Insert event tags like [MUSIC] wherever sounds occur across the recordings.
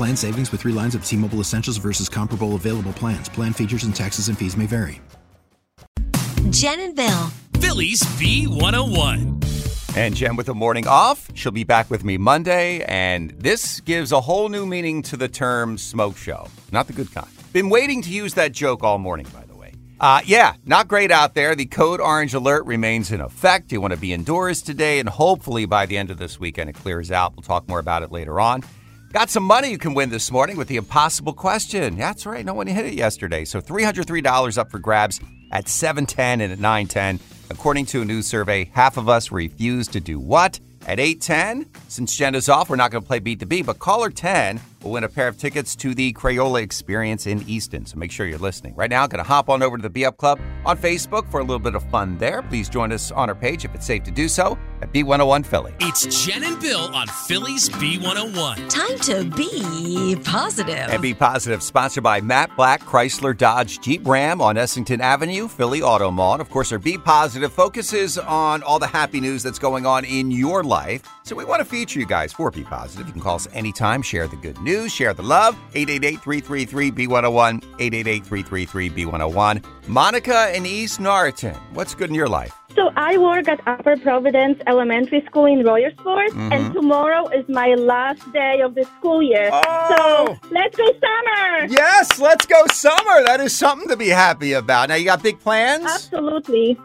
Plan savings with three lines of T Mobile Essentials versus comparable available plans. Plan features and taxes and fees may vary. Jenn and Bill. Philly's B101. And Jenn with the morning off. She'll be back with me Monday, and this gives a whole new meaning to the term smoke show. Not the good kind. Been waiting to use that joke all morning, by the way. Uh, yeah, not great out there. The code orange alert remains in effect. You want to be indoors today, and hopefully by the end of this weekend it clears out. We'll talk more about it later on. Got some money you can win this morning with the impossible question. That's right, no one hit it yesterday. So $303 up for grabs at 710 and at 910. According to a new survey, half of us refuse to do what? At 810, since Jenn is off, we're not going to play Beat the Bee, but caller 10 will win a pair of tickets to the Crayola Experience in Easton. So make sure you're listening. Right now, I'm going to hop on over to the Be Up Club on Facebook for a little bit of fun there. Please join us on our page if it's safe to do so at B101 Philly. It's Jenn and Bill on Philly's B101. Time to be positive. And Be Positive, sponsored by Matt Blatt, Chrysler, Dodge, Jeep Ram on Essington Avenue, Philly Auto Mall. And of course, our Be Positive focuses on all the happy news that's going on in your life. So we want to feature you guys for Be Positive. You can call us anytime, share the good news, share the love. 888-333-B101, 888-333-B101. Monica in East Norriton, what's good in your life? So I work at Upper Providence Elementary School in Royersford, Mm-hmm. and tomorrow is my last day of the school year. Oh! So let's go summer! Yes, let's go summer. That is something to be happy about. Now, you got big plans? Absolutely.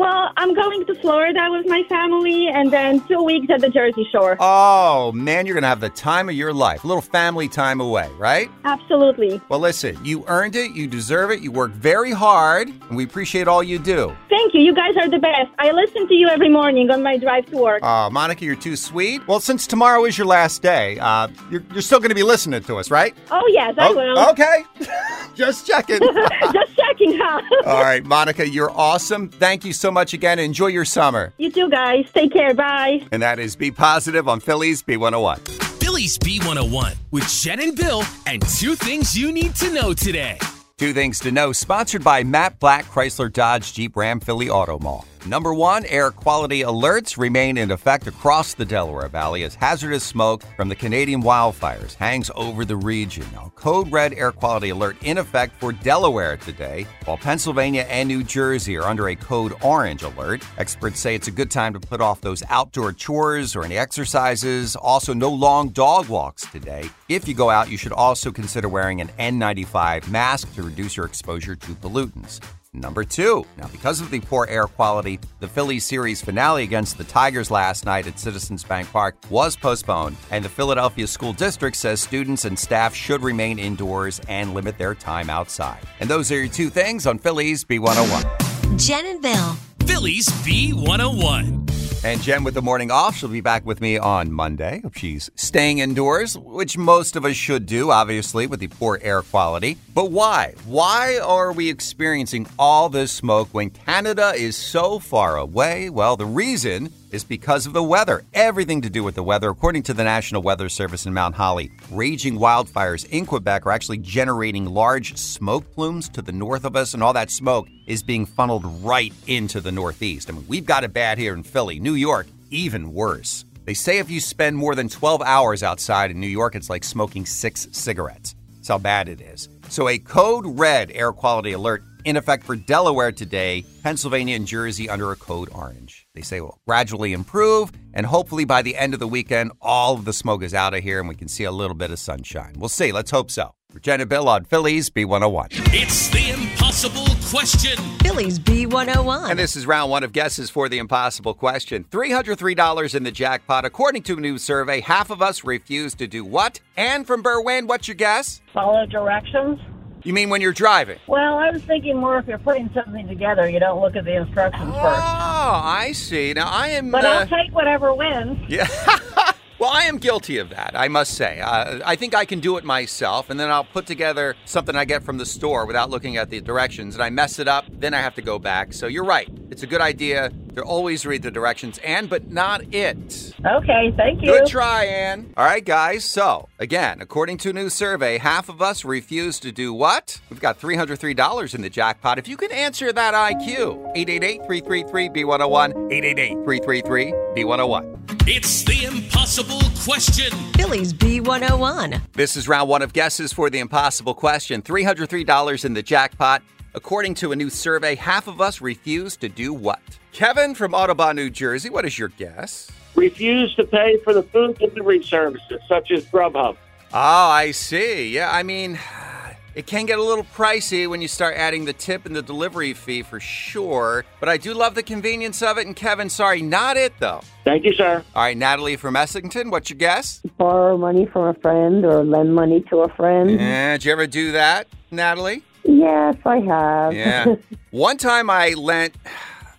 Well, I'm going to Florida with my family, and then two weeks at the Jersey Shore. Oh, man, you're going to have the time of your life. A little family time away, right? Absolutely. Well, listen, you earned it. You deserve it. You work very hard, and we appreciate all you do. Thank you. You guys are the best. I listen to you every morning on my drive to work. Uh, Monica, you're too sweet. Well, since tomorrow is your last day, uh, you're, you're still going to be listening to us, right? oh, yes, I Oh, will. Okay. [LAUGHS] Just checking. [LAUGHS] Just checking, huh? all right, Monica, you're awesome. Thank you so much again. Enjoy your summer. you too, guys. Take care. Bye. And that is Be Positive on Philly's B101. Philly's B101 with Jenn and Bill and two things you need to know today. Two things to know, sponsored by Matt Blatt, Chrysler, Dodge, Jeep, Ram, Philly Auto Mall. Number one, air quality alerts remain in effect across the Delaware Valley as hazardous smoke from the Canadian wildfires hangs over the region. Now, code red air quality alert in effect for Delaware today, while Pennsylvania and New Jersey are under a code orange alert. Experts say it's a good time to put off those outdoor chores or any exercises. Also, no long dog walks today. If you go out, you should also consider wearing an N95 mask to reduce your exposure to pollutants. Number two. Now, because of the poor air quality, the Phillies series finale against the Tigers last night at Citizens Bank Park was postponed, and the Philadelphia School District says students and staff should remain indoors and limit their time outside. And those are your two things on Philly's B101. Jenn and Bill. Philly's B101. And Jenn with the morning off, she'll be back with me on Monday. She's staying indoors, which most of us should do, obviously, with the poor air quality. But why? Why are we experiencing all this smoke when Canada is so far away? Well, the reason is because of the weather. Everything to do with the weather. According to the National Weather Service in Mount Holly, raging wildfires in Quebec are actually generating large smoke plumes to the north of us, and all that smoke is being funneled right into the northeast. I mean, we've got it bad here in Philly. New York, even worse. They say if you spend more than 12 hours outside in New York, it's like smoking six cigarettes. That's how bad it is. So, a code red air quality alert in effect for Delaware today, Pennsylvania and Jersey under a code orange. They say will gradually improve, and hopefully by the end of the weekend, all of the smoke is out of here and we can see a little bit of sunshine. We'll see. Let's hope so. For Jenn Bill on Philly's B101. It's the impossible question. Philly's B101. And this is round one of guesses for the impossible question. $303 in the jackpot. According to a new survey, half of us refuse to do what? And from Berwyn, what's your guess? Follow directions. You mean when you're driving? Well, I was thinking more if you're putting something together, you don't look at the instructions Oh, first. I see. Now I am. But uh, I'll take whatever wins. Yeah. [LAUGHS] well, I am guilty of that, I must say. Uh, I think I can do it myself, and then I'll put together something I get from the store without looking at the directions, and I mess it up, then I have to go back. So you're right. It's a good idea to always read the directions, Anne, but not it. Okay, thank you. Good try, Anne. All right, guys. So, again, according to a new survey, half of us refuse to do what? We've got $303 in the jackpot. If you can answer that IQ, 888-333-B101, 888-333-B101. It's the impossible question. Philly's B101. This is round one of guesses for the impossible question. $303 in the jackpot. According to a new survey, half of us refuse to do what? Kevin from Audubon, New Jersey, what is your guess? refuse to pay for the food delivery services such as Grubhub. Oh, I see. Yeah, I mean, it can get a little pricey when you start adding the tip and the delivery fee for sure. But I do love the convenience of it. And Kevin, sorry, not it though. Thank you, sir. All right, Natalie from Essington, what's your guess? borrow money from a friend or lend money to a friend. Eh, did you ever do that, Natalie? Yes, I have. Yeah. [LAUGHS] One time I lent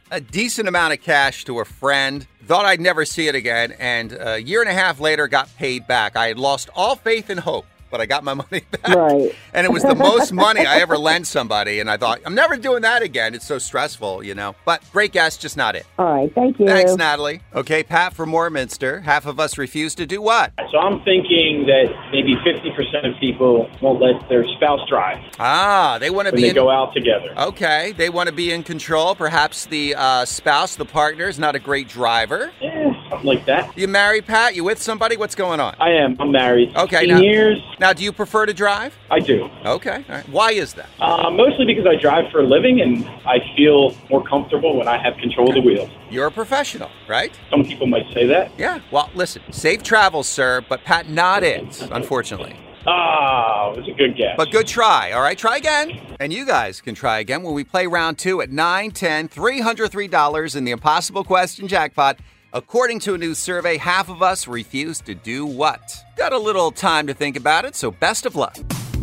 a decent amount of cash to a friend, thought I'd never see it again, and a year and a half later got paid back. I had lost all faith and hope, but I got my [LAUGHS] money back. Right. [LAUGHS] And it was the most money I ever lent somebody, and I thought, I'm never doing that again. It's so stressful, you know. But great guess, just not it. All right, thank you. Thanks, Natalie. Okay, Pat from Warminster. Half of us refuse to do what? So I'm thinking that maybe 50% of people won't let their spouse drive Ah, they want to when be they in- go out together. Okay, they want to be in control. Perhaps the uh, spouse, the partner, is not a great driver. Eh, something like that. You married, Pat? You with somebody? What's going on? I am. I'm married. Okay, now, years. now do you prefer to drive? I do. Okay, all right. Why is that? Uh, mostly because I drive for a living and I feel more comfortable when I have control of the wheels. You're a professional, right? Some people might say that. Yeah. Well, listen, safe travels, sir, but Pat, not it, unfortunately. Ah, it was a good guess. But good try. All right, try again. And you guys can try again when we play round two at 9, 10, $303 in the Impossible Question Jackpot. According to a new survey, half of us refuse to do what? Got a little time to think about it, so best of luck.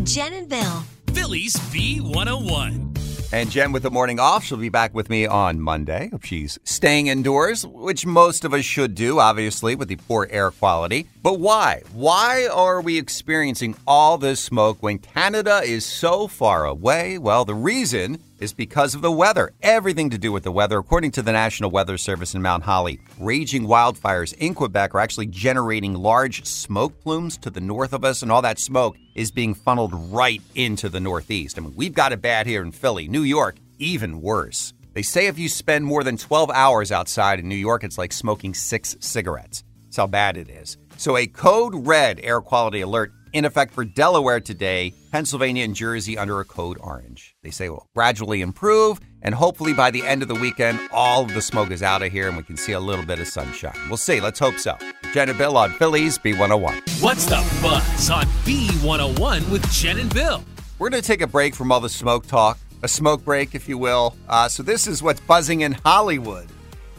Jenn and Bill. Philly's B101. And Jenn with the morning off, she'll be back with me on Monday. Hope she's staying indoors, which most of us should do, obviously, with the poor air quality. But why? Why are we experiencing all this smoke when Canada is so far away? Well, the reason is because of the weather. Everything to do with the weather. According to the National Weather Service in Mount Holly, raging wildfires in Quebec are actually generating large smoke plumes to the north of us, and all that smoke is being funneled right into the northeast. I mean, we've got it bad here in Philly. New York, even worse. They say if you spend more than 12 hours outside in New York, it's like smoking six cigarettes. That's how bad it is. So, a code red air quality alert in effect for Delaware today, Pennsylvania and Jersey under a code orange. They say will gradually improve, and hopefully by the end of the weekend, all of the smoke is out of here and we can see a little bit of sunshine. We'll see. Let's hope so. Jenn and Bill on Philly's B101. What's the buzz on B101 with Jenn and Bill? We're going to take a break from all the smoke talk, a smoke break, if you will. Uh, so, this is what's buzzing in Hollywood.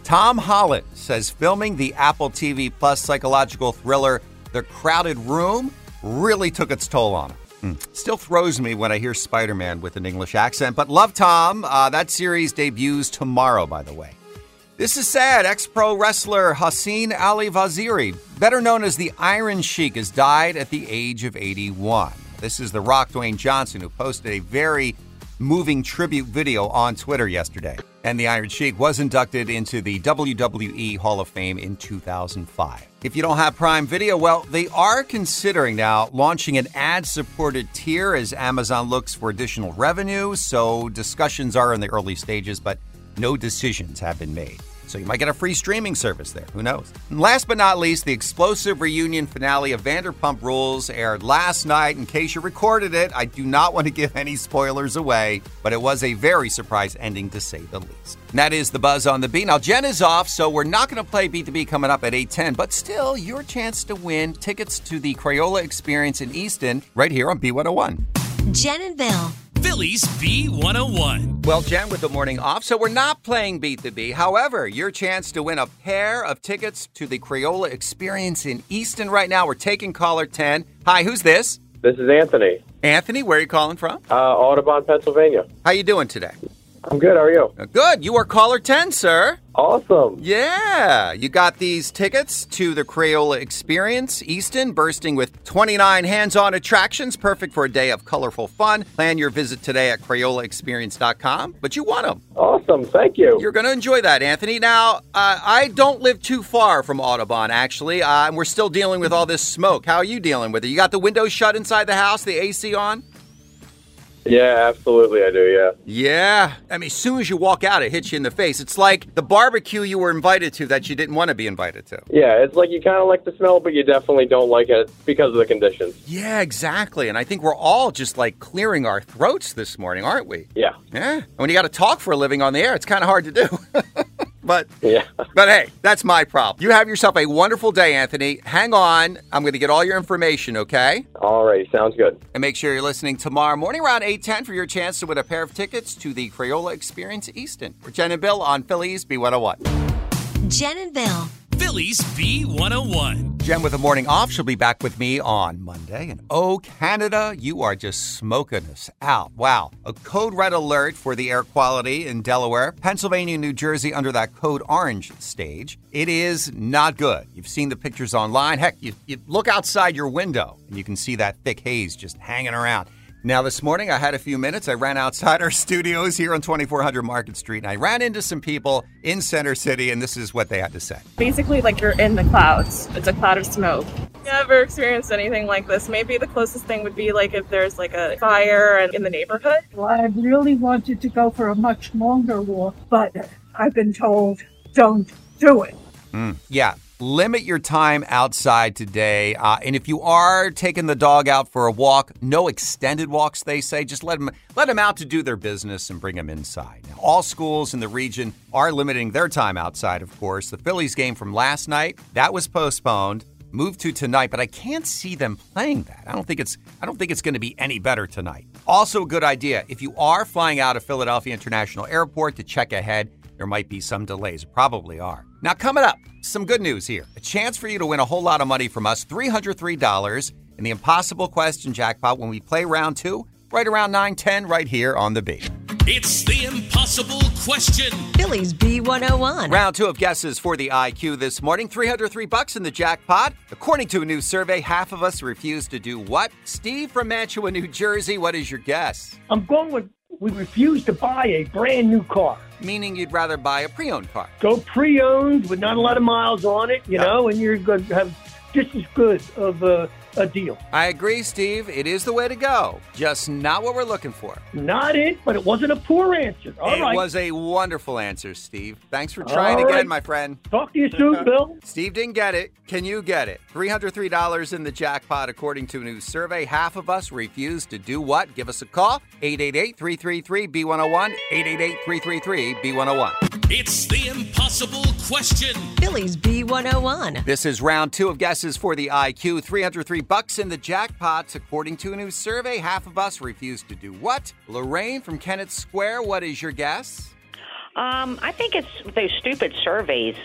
Tom Holland says filming the Apple TV Plus psychological thriller, The Crowded Room, really took its toll on him. Hmm. Still throws me when I hear Spider Man with an English accent, but love Tom. Uh, that series debuts tomorrow, by the way. This is sad. Ex pro wrestler Hassan Ali Vaziri, better known as the Iron Sheik, has died at the age of 81. This is The Rock Dwayne Johnson, who posted a very moving tribute video on Twitter yesterday. And the Iron Sheik was inducted into the WWE Hall of Fame in 2005. If you don't have Prime Video, well, they are considering now launching an ad supported tier as Amazon looks for additional revenue. So discussions are in the early stages, but no decisions have been made. So you might get a free streaming service there. Who knows? And last but not least, the explosive reunion finale of Vanderpump Rules aired last night. In case you recorded it, I do not want to give any spoilers away, but it was a very surprise ending to say the least. And that is the buzz on the beat. Now Jenn is off, so we're not going to play Beat the Beat coming up at 8:10, but still your chance to win tickets to the Crayola Experience in Easton right here on B101. Jenn and Bill. Philly's B101. Well, Jenn, with the morning off, so we're not playing Beat the Bee. However, your chance to win a pair of tickets to the Crayola Experience in Easton right now. We're taking caller 10. Hi, who's this? This is Anthony, Anthony, where are you calling from? uh, Audubon, Pennsylvania. How you doing today? I'm good. How are you? Uh, Good. You are caller 10, sir. Awesome. Yeah. You got these tickets to the Crayola Experience, Easton, bursting with 29 hands on attractions, perfect for a day of colorful fun. Plan your visit today at CrayolaExperience.com, but you want them. Awesome. Thank you. You're going to enjoy that, Anthony. Now, uh, I don't live too far from Audubon, actually, uh, and we're still dealing with all this smoke. How are you dealing with it? You got the windows shut inside the house, the AC on? Yeah, absolutely. I do. Yeah. Yeah. I mean, as soon as you walk out, it hits you in the face. It's like the barbecue you were invited to that you didn't want to be invited to. Yeah. It's like you kind of like the smell, but you definitely don't like it because of the conditions. Yeah, exactly. And I think we're all just like clearing our throats this morning, aren't we? Yeah. Yeah. And when you got to talk for a living on the air, it's kind of hard to do. [LAUGHS] but Yeah. but hey, that's my problem. You have yourself a wonderful day, Anthony. Hang on. I'm going to get all your information, okay? All right. Sounds good. And make sure you're listening tomorrow morning around 8:10 for your chance to win a pair of tickets to the Crayola Experience Easton. We're Jenn and Bill on Philly's B101. Jenn and Bill. Philly's B101. Jenn with a morning off. She'll be back with me on Monday. And oh, Canada, you are just smoking us out. Wow. A code red alert for the air quality in Delaware, Pennsylvania, New Jersey under that code orange stage. It is not good. You've seen the pictures online. Heck, you, you look outside your window and you can see that thick haze just hanging around. Now, this morning I had a few minutes. I ran outside our [LAUGHS] studios here on 2400 Market Street and I ran into some people in Center City, and this is what they had to say. Basically, like you're in the clouds. It's a cloud of smoke. Never experienced anything like this. Maybe the closest thing would be like if there's like a fire in the neighborhood. Well, I really wanted to go for a much longer walk, but I've been told don't do it. Mm, yeah. Limit your time outside today. Uh, and if you are taking the dog out for a walk, no extended walks, they say. Just let them, let them out to do their business and bring them inside. Now, all schools in the region are limiting their time outside, of course. The Phillies game from last night, that was postponed. Moved to tonight, but I can't see them playing that. I don't think it's I don't think it's going to be any better tonight. Also a good idea. If you are flying out of Philadelphia International Airport to check ahead, there might be some delays. Probably are. Now, coming up, some good news here. A chance for you to win a whole lot of money from us $303 in the Impossible Question Jackpot when we play round two, right around 910, right here on the beat. It's the impossible question. Philly's B101. Round two of guesses for the IQ this morning. 303 bucks in the jackpot. According to a new survey, half of us refuse to do what? Steve from Mantua, New Jersey, what is your guess? I'm going with we refuse to buy a brand new car. Meaning you'd rather buy a pre-owned car. Go pre-owned with not a lot of miles on it, you know, and you're going to have just as good of a, a deal. I agree, Steve. It is the way to go. Just not what we're looking for. Not it, but it wasn't a poor answer. All it right. was a wonderful answer, Steve. Thanks for trying All again, right. my friend. Talk to you soon, [LAUGHS] Bill. Steve didn't get it. Can you get it? $303 in the jackpot, according to a new survey. Half of us refuse to do what? Give us a call. 888-333-B101. 888-333-B101. It's the impossible question. Philly's B101. This is round two of guesses for the IQ. 303 bucks in the jackpots. According to a new survey, half of us refuse to do what? Lorraine from Kennett Square, what is your guess? Um, I think it's those stupid surveys.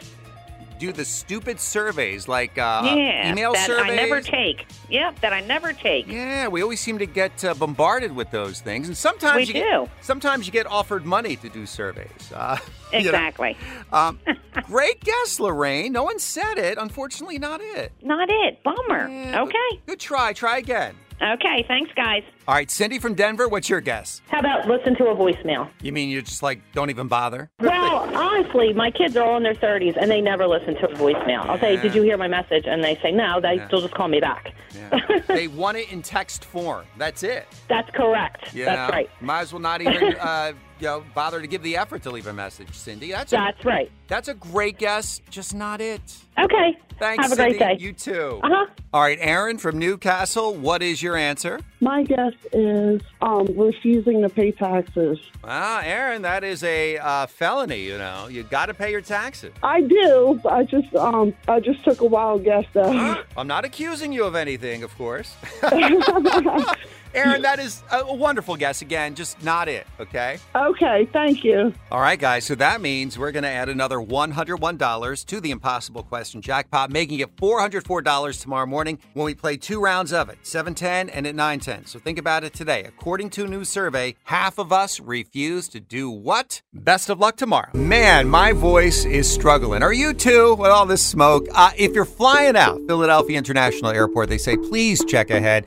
Do the stupid surveys like uh, yeah, email that surveys? I never take. Yep, that I never take. Yeah, we always seem to get uh, bombarded with those things, and sometimes We you do. Get, sometimes you get offered money to do surveys. Uh, [LAUGHS] you know. Exactly. [LAUGHS] Um, [LAUGHS] great guess, Lorraine. No one said it. Unfortunately, not it. Not it. Bummer. Yeah, okay. Good try. Try again. Okay. Thanks, guys. All right, Cindy from Denver. What's your guess? How about listen to a voicemail? You mean you're just like don't even bother? Well, honestly, my kids are all in their 30s and they never listen to a voicemail. I'll say, Did you hear my message? And they say, No, they Yeah. still just call me back. Yeah. they want it in text form. That's it. [LAUGHS] That's correct. You That's right. Might as well not even, uh, you know, bother to give the effort to leave a message, Cindy. That's That's a, right. That's a great guess, just not it. Okay. Thanks, Have a great day. You too. Uh huh. All right, Aaron from Newcastle, what is your answer? My guess is um, refusing to pay taxes. Ah, Aaron, that is a uh, felony. You know, you got to pay your taxes. I do. but I just um, I just took a wild guess though. [GASPS] I'm not accusing you of anything, of course. [LAUGHS] [LAUGHS] Aaron, that is a wonderful guess. Again, just not it. Okay. okay, thank you. All right, guys. So that means we're going to add another $101 to the impossible question jackpot, making it $404 tomorrow morning when we play two rounds of it, 710 and at 910. So think about it today. According to a new survey, half of us refuse to do what? Best of luck tomorrow. Man, my voice is struggling. Are you too with all this smoke? Uh, if you're flying out Philadelphia International Airport, they say please check ahead.